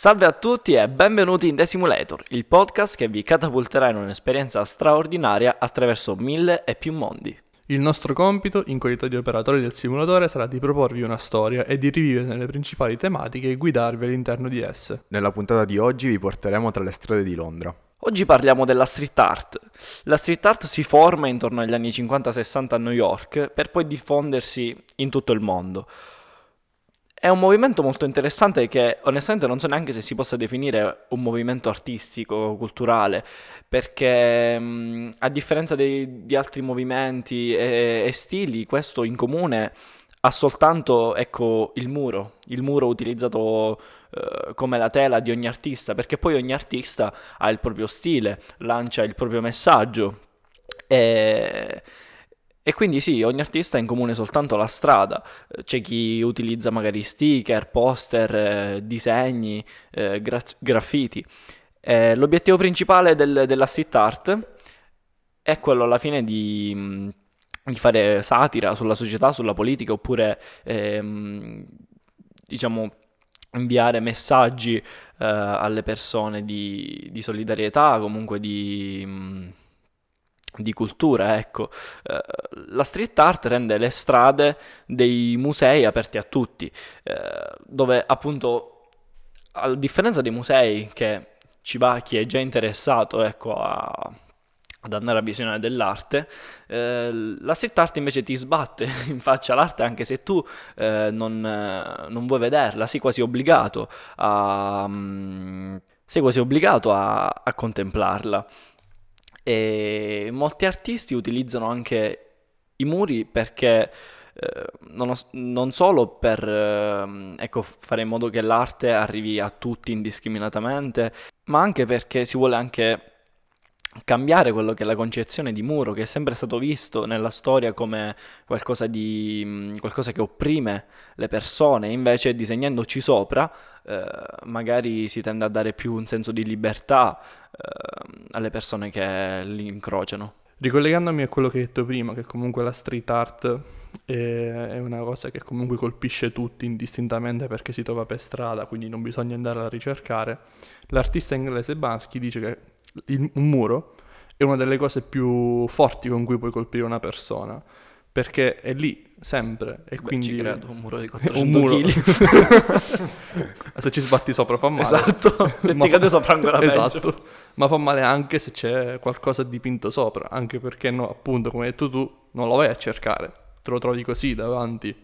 Salve a tutti e benvenuti in The Simulator, il podcast che vi catapulterà in un'esperienza straordinaria attraverso mille e più mondi. Il nostro compito, in qualità di operatori del simulatore, sarà di proporvi una storia e di rivivere le principali tematiche e guidarvi all'interno di esse. Nella puntata di oggi vi porteremo tra le strade di Londra. Oggi parliamo della street art. La street art si forma intorno agli anni 50-60 a New York per poi diffondersi in tutto il mondo. È un movimento molto interessante che onestamente non so neanche se si possa definire un movimento artistico, culturale, perché a differenza dei, di altri movimenti e, e, stili, questo in comune ha soltanto ecco, il muro, il muro utilizzato eh, come la tela di ogni artista, perché poi ogni artista ha il proprio stile, lancia il proprio messaggio. E e quindi sì, ogni artista ha in comune soltanto la strada, c'è chi utilizza magari sticker, poster, eh, disegni, eh, gra- graffiti. Eh, l'obiettivo principale del, della street art è quello alla fine di, di, fare satira sulla società, sulla politica, oppure ehm, diciamo inviare messaggi eh, alle persone di, di, solidarietà, comunque di di cultura, ecco. Eh, la street art rende le strade dei musei aperti a tutti, eh, dove appunto, a differenza dei musei che ci va chi è già interessato, ecco, a, ad andare a visionare dell'arte, eh, la street art invece ti sbatte in faccia l'arte anche se tu eh, non, non, vuoi vederla, sei quasi obbligato a, um, sei quasi obbligato a, a contemplarla. E molti artisti utilizzano anche i muri perché eh, non, non, solo per eh, ecco, fare in modo che l'arte arrivi a tutti indiscriminatamente, ma anche perché si vuole anche cambiare quello che è la concezione di muro, che è sempre stato visto nella storia come qualcosa, di, qualcosa che opprime le persone, invece disegnandoci sopra eh, magari si tende a dare più un senso di libertà eh, alle persone che li incrociano. Ricollegandomi a quello che hai detto prima, che comunque la street art è una cosa che comunque colpisce tutti indistintamente perché si trova per strada, quindi non bisogna andare a ricercare, l'artista inglese Bansky dice che il, un muro è una delle cose più forti con cui puoi colpire una persona perché è lì sempre e Beh, quindi ci credo un muro di 400 kg se ci sbatti sopra fa male. Esatto. Se ti cade sopra ancora esatto. Peggio. ma fa male anche se c'è qualcosa dipinto sopra anche perché no appunto come hai detto tu non lo vai a cercare. Te lo trovi così davanti.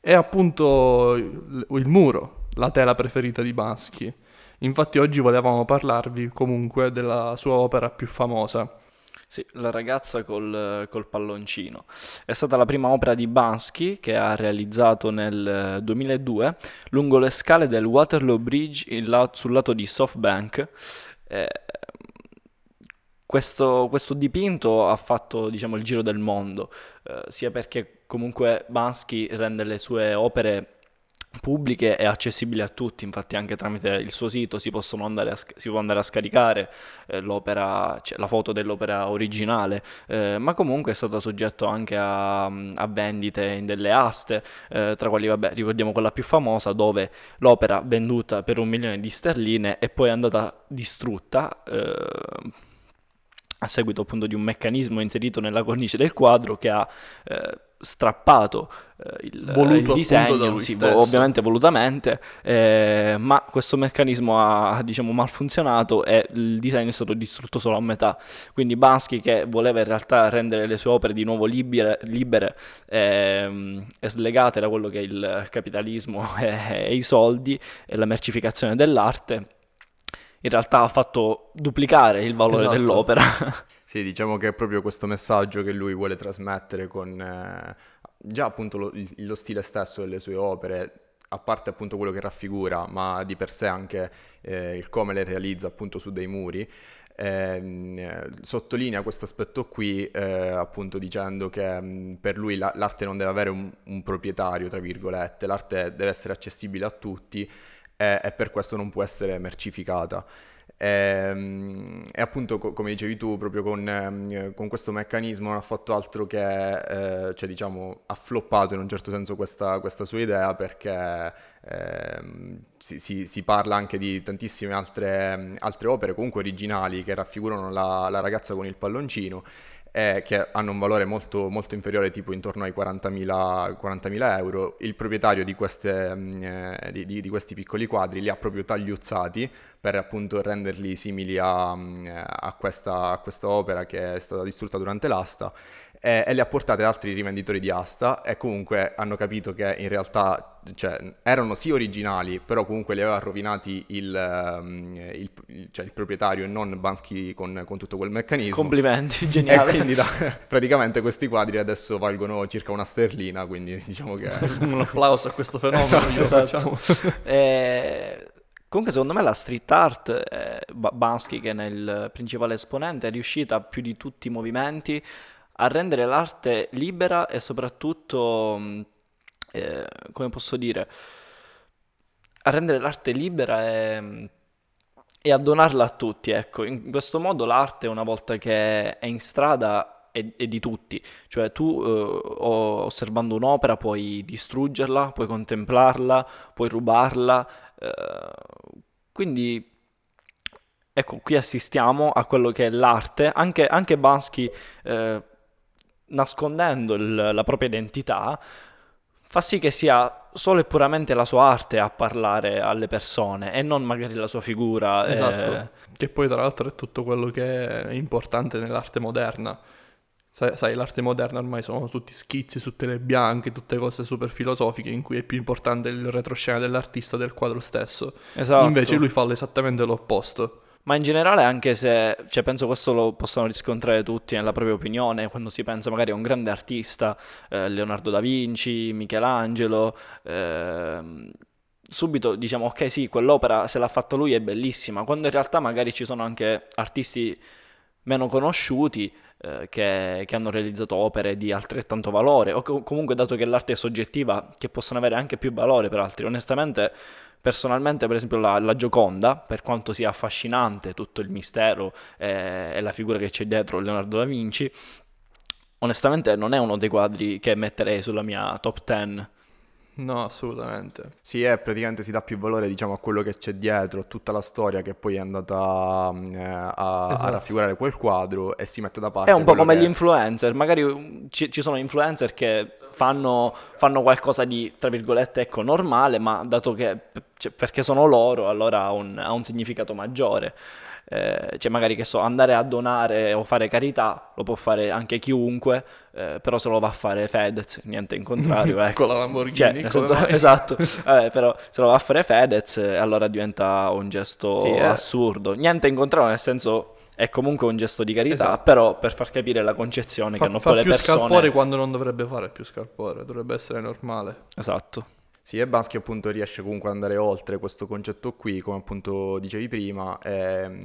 È appunto il, il muro la tela preferita di Baschi Infatti oggi volevamo parlarvi comunque della sua opera più famosa. Sì, La ragazza col, col palloncino. È stata la prima opera di Bansky che ha realizzato nel 2002 lungo le scale del Waterloo Bridge la, sul lato di SoftBank. Eh, questo, questo, dipinto ha fatto diciamo, il giro del mondo, eh, sia perché comunque Bansky rende le sue opere pubbliche e accessibili a tutti, infatti anche tramite il suo sito si, a, si può andare a scaricare eh, l'opera, cioè, la foto dell'opera originale, eh, ma comunque è stato soggetto anche a, a vendite in delle aste, eh, tra quali vabbè, ricordiamo quella più famosa dove l'opera venduta per un milione di sterline è poi andata distrutta eh, a seguito appunto di un meccanismo inserito nella cornice del quadro che ha eh, strappato eh, il, il, disegno, sì, ovviamente volutamente, eh, ma questo meccanismo ha diciamo, malfunzionato e il disegno è stato distrutto solo a metà. Quindi Bansky che voleva in realtà rendere le sue opere di nuovo libere, libere ehm, e slegate da quello che è il capitalismo e, e i soldi e la mercificazione dell'arte, in realtà ha fatto duplicare il valore esatto. dell'opera. Sì, diciamo che è proprio questo messaggio che lui vuole trasmettere con eh, già appunto lo, lo, stile stesso delle sue opere, a parte appunto quello che raffigura, ma di per sé anche eh, il come le realizza appunto su dei muri. Eh, sottolinea questo aspetto qui eh, appunto dicendo che mh, per lui la, l'arte non deve avere un, un proprietario tra virgolette, l'arte deve essere accessibile a tutti e, e per questo non può essere mercificata. E, ehm, e, appunto, co- come dicevi tu, proprio con, eh, con, questo meccanismo non ha fatto altro che, eh, cioè, diciamo, ha floppato in un certo senso questa, questa sua idea perché eh, si, si, si, parla anche di tantissime altre, altre, opere, comunque originali, che raffigurano la, la ragazza con il palloncino eh, che hanno un valore molto, molto, inferiore, tipo intorno ai 40.000, 40.000 euro. Il proprietario di, queste, mm, eh, di, di, di, questi piccoli quadri li ha proprio tagliuzzati per appunto renderli simili a, mm, a, questa, a questa opera che è stata distrutta durante l'asta e, e, le ha portate ad altri rivenditori di asta e comunque hanno capito che in realtà cioè, erano sì originali, però comunque li aveva rovinati il, um, il, il, cioè il proprietario e non Bansky con, con, tutto quel meccanismo. Complimenti, geniale. E quindi da, praticamente questi quadri adesso valgono circa una sterlina, quindi diciamo che... Un applauso a questo fenomeno. Esatto, esatto. eh... Comunque secondo me la street art, eh, Bansky che è nel principale esponente, è riuscita più di tutti i movimenti a rendere l'arte libera e soprattutto, mm, eh, come posso dire, a rendere l'arte libera e, mm, e, a donarla a tutti, ecco. In questo modo l'arte una volta che è in strada è, di tutti, cioè tu eh, osservando un'opera puoi distruggerla, puoi contemplarla, puoi rubarla, eh, quindi ecco, qui assistiamo a quello che è l'arte, anche, anche Bansky eh, nascondendo il, la propria identità, fa sì che sia solo e puramente la sua arte a parlare alle persone e non magari la sua figura. Esatto, eh... che poi tra l'altro è tutto quello che è importante nell'arte moderna. Sai, sai, l'arte moderna ormai sono tutti schizzi su tele bianche, tutte cose super filosofiche in cui è più importante il retroscena dell'artista del quadro stesso. Esatto. Invece lui fa esattamente l'opposto. Ma in generale, anche se cioè, penso questo lo possano riscontrare tutti nella propria opinione, quando si pensa magari a un grande artista, eh, Leonardo da Vinci, Michelangelo, eh, subito diciamo ok sì, quell'opera se l'ha fatta lui è bellissima, quando in realtà magari ci sono anche artisti meno conosciuti eh, che, che, hanno realizzato opere di altrettanto valore, o co- comunque dato che l'arte è soggettiva, che possono avere anche più valore per altri. Onestamente Personalmente, per esempio, la, la, Gioconda, per quanto sia affascinante tutto il mistero eh, e la figura che c'è dietro Leonardo da Vinci, onestamente non è uno dei quadri che metterei sulla mia top 10 No, assolutamente. Sì, è praticamente si dà più valore diciamo, a quello che c'è dietro, a tutta la storia che poi è andata mm, eh, a, esatto. a, raffigurare quel quadro e si mette da parte. È un po' come che... gli influencer, magari mm, ci, ci, sono influencer che fanno, fanno, qualcosa di, tra virgolette, ecco, normale, ma dato che, cioè, perché sono loro, allora ha un, ha un significato maggiore eh, cioè magari che so, andare a donare o fare carità lo può fare anche chiunque, eh, però se lo va a fare Fedez, niente in contrario. Ecco. Con la Lamborghini. Cioè, senso, esatto, eh, però se lo va a fare Fedez allora diventa un gesto sì, eh. assurdo. Niente in contrario, nel senso è comunque un gesto di carità, esatto. però per far capire la concezione fa, che hanno poi le persone... Fa più scalpore quando non dovrebbe fare più scalpore, dovrebbe essere normale. Esatto. Sì, e Bansky appunto riesce comunque ad andare oltre questo concetto qui, come appunto dicevi prima, e,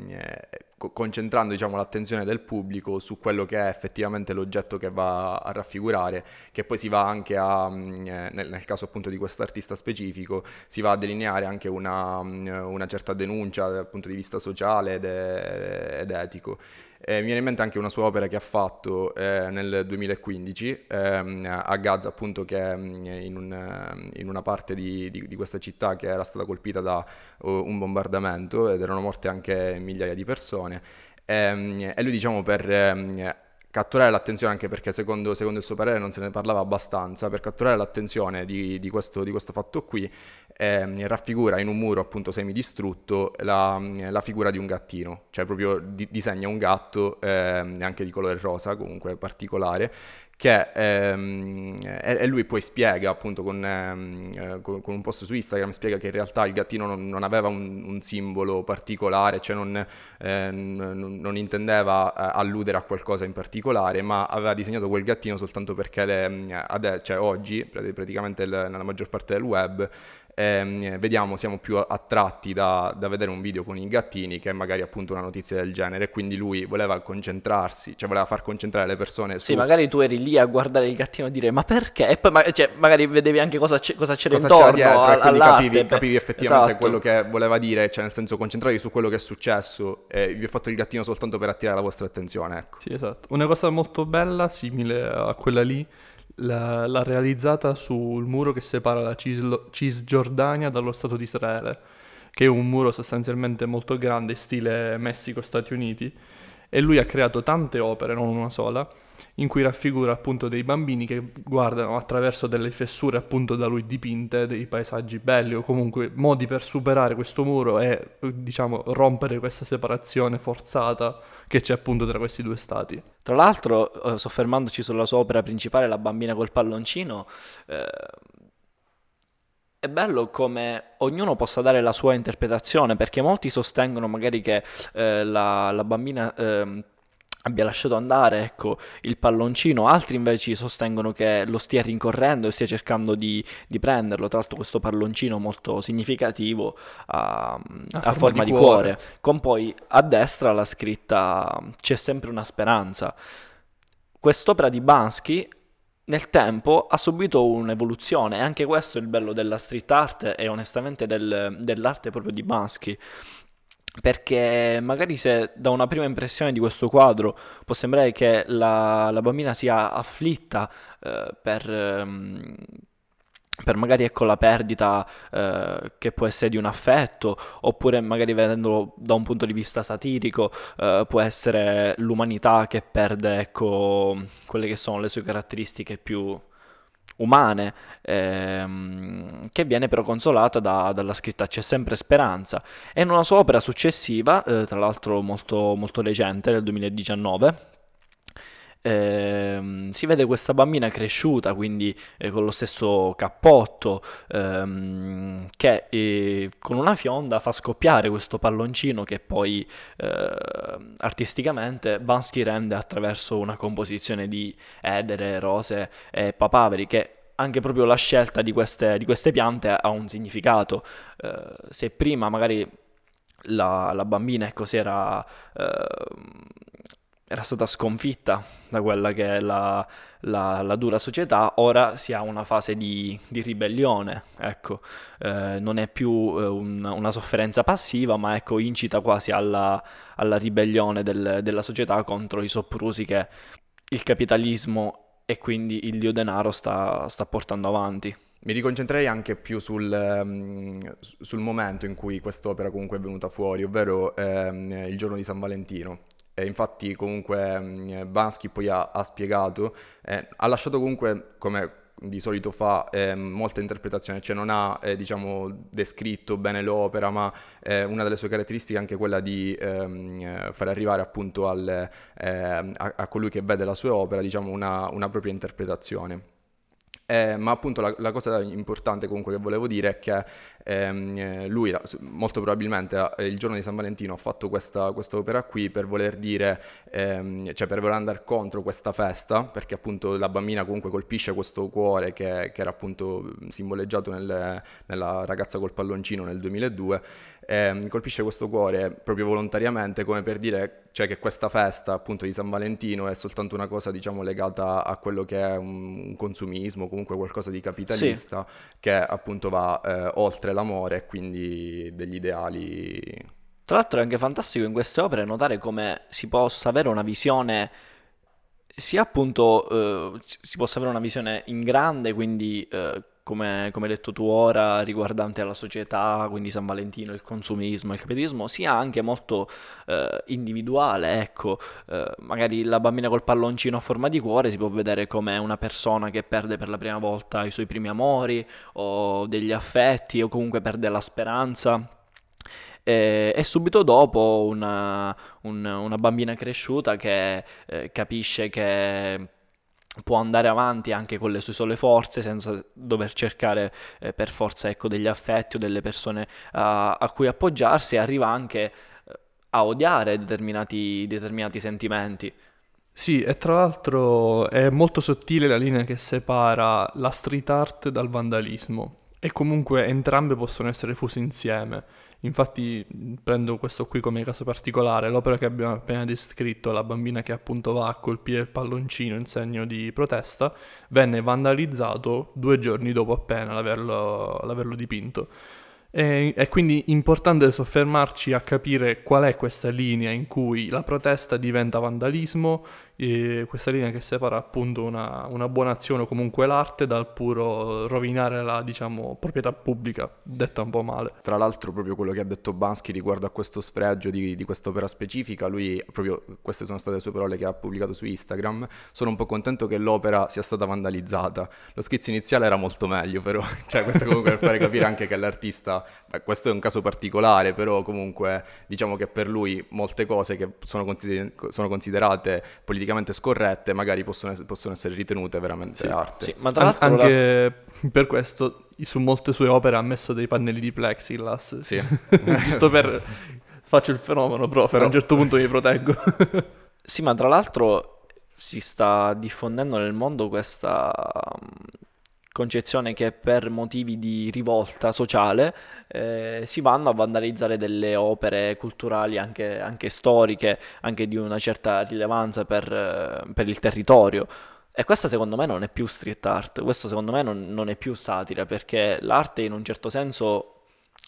e, concentrando diciamo, l'attenzione del pubblico su quello che è effettivamente l'oggetto che va a raffigurare, che poi si va anche a, nel, nel caso appunto di questo artista specifico, si va a delineare anche una, una certa denuncia dal punto di vista sociale ed, ed etico. Eh, mi viene in mente anche una sua opera che ha fatto eh, nel 2015 ehm, a Gaza, appunto, che mm, in, un, eh, in una parte di, di, di, questa città che era stata colpita da uh, un bombardamento ed erano morte anche migliaia di persone. E, ehm, e lui, diciamo, per ehm, catturare l'attenzione, anche perché secondo, secondo, il suo parere non se ne parlava abbastanza, per catturare l'attenzione di, di, questo, di questo, fatto qui, eh, raffigura in un muro appunto semidistrutto la, la figura di un gattino, cioè proprio di, disegna un gatto eh, anche di colore rosa, comunque particolare, che ehm, e, lui poi spiega appunto con, ehm, con, con, un post su Instagram, spiega che in realtà il gattino non, non aveva un, un, simbolo particolare, cioè non, eh, non, intendeva eh, alludere a qualcosa in particolare, ma aveva disegnato quel gattino soltanto perché le, ade- cioè oggi, praticamente nella maggior parte del web, ehm, vediamo, siamo più attratti da, da, vedere un video con i gattini che magari appunto una notizia del genere. Quindi lui voleva concentrarsi, cioè voleva far concentrare le persone su... Sì, magari tu eri lì a guardare il gattino e dire ma perché? E poi ma- cioè, magari vedevi anche cosa, c- cosa c'era cosa intorno c'era dietro, a- e quindi all'arte. capivi, capivi effettivamente Esatto. quello che voleva dire, cioè nel senso concentravi su quello che è successo e vi ho fatto il gattino soltanto per attirare la vostra attenzione, ecco. Sì, esatto. Una cosa molto bella, simile a quella lì, la- l'ha realizzata sul muro che separa la Cislo- Cisgiordania dallo Stato di Israele, che è un muro sostanzialmente molto grande, stile Messico-Stati Uniti, e lui ha creato tante opere, non una sola, in cui raffigura appunto dei bambini che guardano attraverso delle fessure appunto da lui dipinte, dei paesaggi belli o comunque modi per superare questo muro e diciamo rompere questa separazione forzata che c'è appunto tra questi due stati. Tra l'altro, eh, soffermandoci sulla sua opera principale, La bambina col palloncino, eh, è bello come ognuno possa dare la sua interpretazione, perché molti sostengono magari che eh, la, la bambina ehm, abbia lasciato andare, ecco, il palloncino, altri invece sostengono che lo stia rincorrendo e stia cercando di, di prenderlo. Tra l'altro questo palloncino molto significativo a, a forma, di cuore, con poi a destra la scritta C'è sempre una speranza. Quest'opera di Bansky nel tempo ha subito un'evoluzione e anche questo è il bello della street art e onestamente del- dell'arte proprio di Bansky. Perché magari se da una prima impressione di questo quadro può sembrare che la, la bambina sia afflitta eh, per, ehm, per magari ecco la perdita eh, che può essere di un affetto, oppure magari vedendolo da un punto di vista satirico, eh, può essere l'umanità che perde ecco quelle che sono le sue caratteristiche più umane, ehm, che viene però consolata da- dalla scritta C'è sempre speranza. E in una sua opera successiva, eh, tra l'altro molto, molto recente, del 2019, ehm, si vede questa bambina cresciuta, quindi eh, con lo stesso cappotto, ehm, che eh, con una fionda fa scoppiare questo palloncino che poi eh, artisticamente Bansky rende attraverso una composizione di edere, rose e papaveri che anche proprio la scelta di queste, di queste piante ha un significato. Eh, se prima magari la, la bambina ecco, si era, ehm, era stata sconfitta da quella che è la, la- la dura società, ora si ha una fase di, di ribellione, ecco, Eh, non è più eh, un- una sofferenza passiva, ma ecco, incita quasi alla, alla ribellione del- della società contro i soprusi che il capitalismo e quindi il dio denaro sta, sta portando avanti. Mi riconcentrerei anche più sul, ehm, su- sul momento in cui quest'opera comunque è venuta fuori, ovvero ehm, il giorno di San Valentino. E infatti comunque ehm, Bansky poi ha, ha spiegato, eh, ha lasciato comunque, come di solito fa, ehm, molta interpretazione, cioè non ha, eh, diciamo, descritto bene l'opera, ma eh, una delle sue caratteristiche è anche quella di ehm, eh, fare arrivare appunto al, ehm, a, a colui che vede la sua opera, diciamo, una, una propria interpretazione. Eh, ma appunto la, la cosa importante comunque che volevo dire è che ehm, eh, lui molto probabilmente eh, il giorno di San Valentino ha fatto questa opera qui per voler dire, ehm, cioè per voler andare contro questa festa, perché appunto la bambina comunque colpisce questo cuore che, che era appunto simboleggiato nel- nella ragazza col palloncino nel 2002, ehm, colpisce questo cuore proprio volontariamente come per dire cioè, che questa festa appunto di San Valentino è soltanto una cosa diciamo legata a quello che è un, un consumismo, comunque qualcosa di capitalista che appunto va eh, oltre l'amore e quindi degli ideali. Tra l'altro è anche fantastico in queste opere notare come si possa avere una visione, sia appunto, eh, si possa avere una visione in grande, quindi eh, come, come hai detto tu ora, riguardante alla società, quindi San Valentino, il consumismo, il capitalismo, sia anche molto eh, individuale, ecco, eh, magari la bambina col palloncino a forma di cuore si può vedere come una persona che perde per la prima volta i suoi primi amori o degli affetti o comunque perde la speranza. E, e subito dopo una, un- una bambina cresciuta che eh, capisce che può andare avanti anche con le sue sole forze senza dover cercare eh, per forza ecco, degli affetti o delle persone a, a cui appoggiarsi e arriva anche eh, a odiare determinati, determinati sentimenti. Sì, e tra l'altro è molto sottile la linea che separa la street art dal vandalismo. e comunque entrambe possono essere fuse insieme. Infatti prendo questo qui come caso particolare, l'opera che abbiamo appena descritto, la bambina che appunto va a colpire il palloncino in segno di protesta, venne vandalizzato due giorni dopo appena l'averlo, l'averlo dipinto. E, è quindi importante soffermarci a capire qual è questa linea in cui la protesta diventa vandalismo, questa linea che separa appunto una, una, buona azione o comunque l'arte dal puro rovinare la diciamo, proprietà pubblica, detta un po' male. Tra l'altro proprio quello che ha detto Bansky riguardo a questo sfregio di, di quest'opera specifica, lui proprio queste sono state le sue parole che ha pubblicato su Instagram, sono un po' contento che l'opera sia stata vandalizzata, lo schizzo iniziale era molto meglio però, cioè questo comunque per fare capire anche che l'artista, beh, questo è un caso particolare, però comunque diciamo che per lui molte cose che sono, consider- sono considerate politicamente politicamente scorrette magari possono, possono essere ritenute veramente sì, arte. Sì, ma tra l'altro An- anche la... per questo su molte sue opere ha messo dei pannelli di plexiglass. Sì. Giusto per... Faccio il fenomeno, però, Però... a un certo punto mi proteggo. sì, ma tra l'altro si sta diffondendo nel mondo questa concezione che per motivi di rivolta sociale eh, si vanno a vandalizzare delle opere culturali anche, anche storiche, anche di una certa rilevanza per, eh, per, il territorio. E questa secondo me non è più street art, questo secondo me non, non è più satira, perché l'arte in un certo senso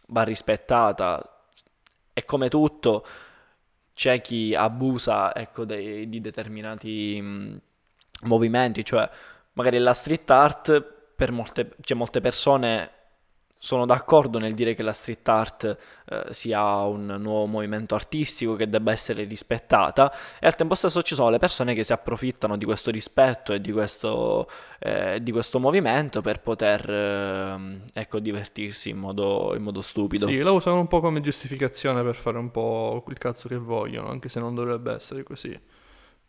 va rispettata e come tutto c'è chi abusa ecco, dei, di determinati mh, movimenti, cioè magari la street art per molte, cioè molte persone sono d'accordo nel dire che la street art eh, sia un nuovo movimento artistico che debba essere rispettata e al tempo stesso ci sono le persone che si approfittano di questo rispetto e di questo, eh, di questo movimento per poter eh, ecco, divertirsi in modo, in modo stupido. Sì, la usano un po' come giustificazione per fare un po' quel cazzo che vogliono, anche se non dovrebbe essere così,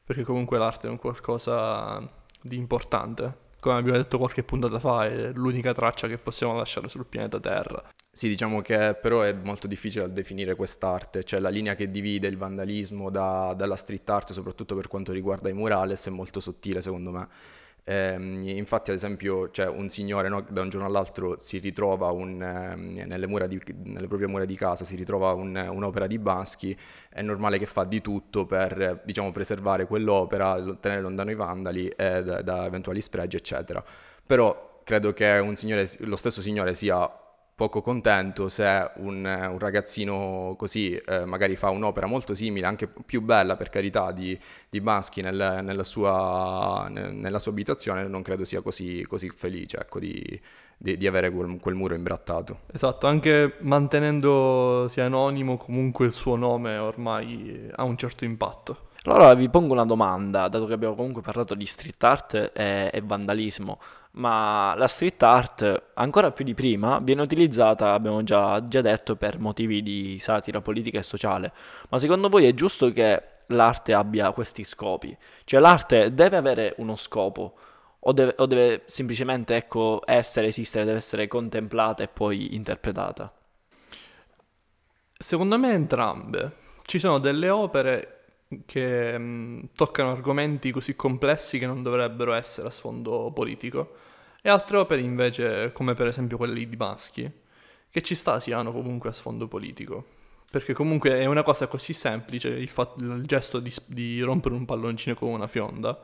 perché comunque l'arte è un qualcosa di importante come abbiamo detto qualche puntata fa, è l'unica traccia che possiamo lasciare sul pianeta Terra. Sì, diciamo che però è molto difficile definire quest'arte, cioè la linea che divide il vandalismo da, dalla street art, soprattutto per quanto riguarda i murales, è molto sottile secondo me. Eh, infatti, ad esempio, c'è un signore no, da un giorno all'altro si ritrova un, eh, nelle, di, nelle, proprie mura di casa, si ritrova un, un'opera di Bansky, è normale che fa di tutto per diciamo, preservare quell'opera, tenere lontano i vandali eh, da, da eventuali sfregi, eccetera. Però credo che signore, lo stesso signore sia poco contento se un, un ragazzino così eh, magari fa un'opera molto simile, anche più bella per carità, di, di Bansky nel, nella, sua, nella, sua, abitazione, non credo sia così, così felice ecco, di, di, di, avere quel, quel, muro imbrattato. Esatto, anche mantenendosi anonimo comunque il suo nome ormai ha un certo impatto. Allora vi pongo una domanda, dato che abbiamo comunque parlato di street art e, e vandalismo ma la street art, ancora più di prima, viene utilizzata, abbiamo già, già, detto, per motivi di satira politica e sociale. Ma secondo voi è giusto che l'arte abbia questi scopi? Cioè l'arte deve avere uno scopo? O deve, o deve semplicemente ecco, essere, esistere, deve essere contemplata e poi interpretata? Secondo me entrambe. Ci sono delle opere che mh, toccano argomenti così complessi che non dovrebbero essere a sfondo politico e altre opere invece, come per esempio quelle di Bansky, che ci sta siano comunque a sfondo politico. Perché comunque è una cosa così semplice il, fatto, il gesto di, di, rompere un palloncino con una fionda,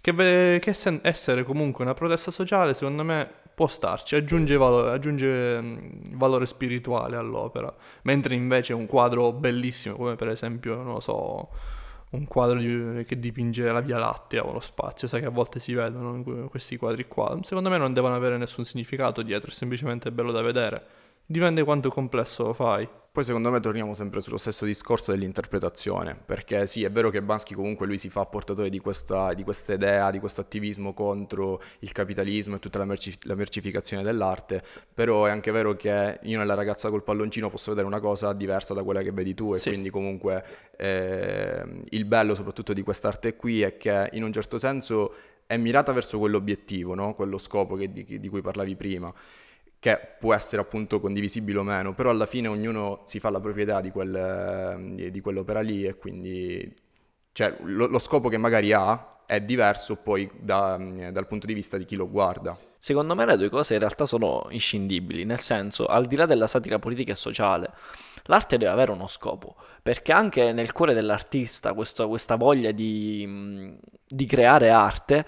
che, che sen- essere comunque una protesta sociale, secondo me, può starci, aggiunge, valore, aggiunge mh, valore spirituale all'opera. Mentre invece un quadro bellissimo, come per esempio, non lo so un quadro di, che dipinge la Via Lattea o lo spazio, sai che a volte si vedono questi quadri qua. Secondo me non devono avere nessun significato dietro, è semplicemente bello da vedere. Dipende quanto complesso lo fai. Poi secondo me torniamo sempre sullo stesso discorso dell'interpretazione, perché sì, è vero che Bansky comunque lui si fa portatore di questa, di questa idea, di questo attivismo contro il capitalismo e tutta la, merci- la, mercificazione dell'arte, però è anche vero che io nella ragazza col palloncino posso vedere una cosa diversa da quella che vedi tu e sì. quindi comunque eh, il bello soprattutto di quest'arte qui è che in un certo senso è mirata verso quell'obiettivo, no? quello scopo che, di, di cui parlavi prima che può essere appunto condivisibile o meno, però alla fine ognuno si fa la propria idea di, quel, di, di quell'opera lì e quindi cioè, lo, lo, scopo che magari ha è diverso poi da, dal punto di vista di chi lo guarda. Secondo me le due cose in realtà sono inscindibili, nel senso, al di là della satira politica e sociale, l'arte deve avere uno scopo, perché anche nel cuore dell'artista questo, questa voglia di, di creare arte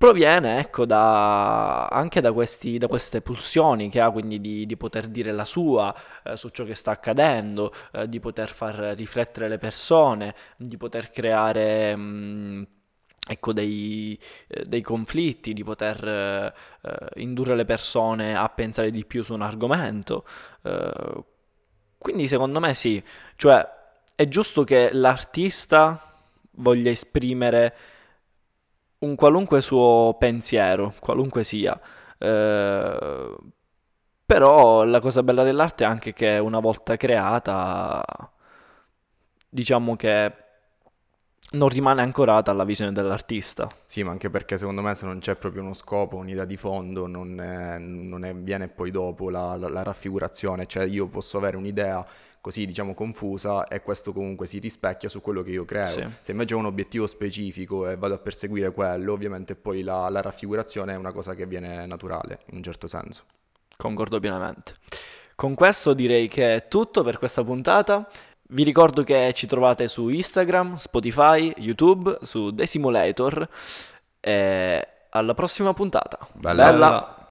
proviene ecco, da, anche da, questi, da, queste pulsioni che ha, quindi di, di poter dire la sua eh, su ciò che sta accadendo, eh, di poter far riflettere le persone, di poter creare... Mh, ecco, dei, eh, dei, conflitti, di poter eh, indurre le persone a pensare di più su un argomento. Eh, quindi secondo me sì, cioè è giusto che l'artista voglia esprimere un qualunque suo pensiero, qualunque sia. Eh, però la cosa bella dell'arte è anche che una volta creata, diciamo che non rimane ancorata alla visione dell'artista. Sì, ma anche perché secondo me se non c'è proprio uno scopo, un'idea di fondo, non, è, non è, viene poi dopo la, la, la raffigurazione. Cioè io posso avere un'idea così diciamo confusa e questo comunque si rispecchia su quello che io creo. Sì. Se invece ho un obiettivo specifico e vado a perseguire quello, ovviamente poi la, la raffigurazione è una cosa che viene naturale in un certo senso. Concordo pienamente. Con questo direi che è tutto per questa puntata. Vi ricordo che ci trovate su Instagram, Spotify, YouTube, su The Simulator. E alla prossima puntata. Bella. Bella.